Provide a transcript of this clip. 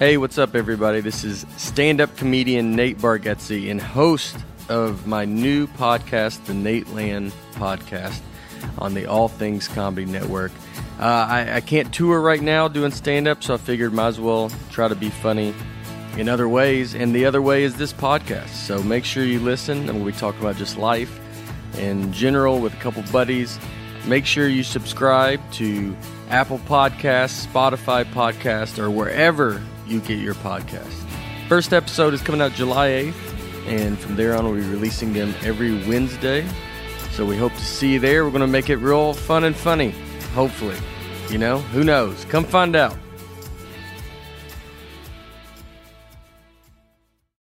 Hey, what's up, everybody? This is stand up comedian Nate Bargatze and host of my new podcast, the Nateland Podcast, on the All Things Comedy Network. Uh, I, I can't tour right now doing stand up, so I figured might as well try to be funny in other ways. And the other way is this podcast. So make sure you listen, and we talk about just life in general with a couple buddies. Make sure you subscribe to Apple Podcasts, Spotify Podcast, or wherever you get your podcast. First episode is coming out July 8th, and from there on, we'll be releasing them every Wednesday. So we hope to see you there. We're going to make it real fun and funny, hopefully. You know, who knows? Come find out.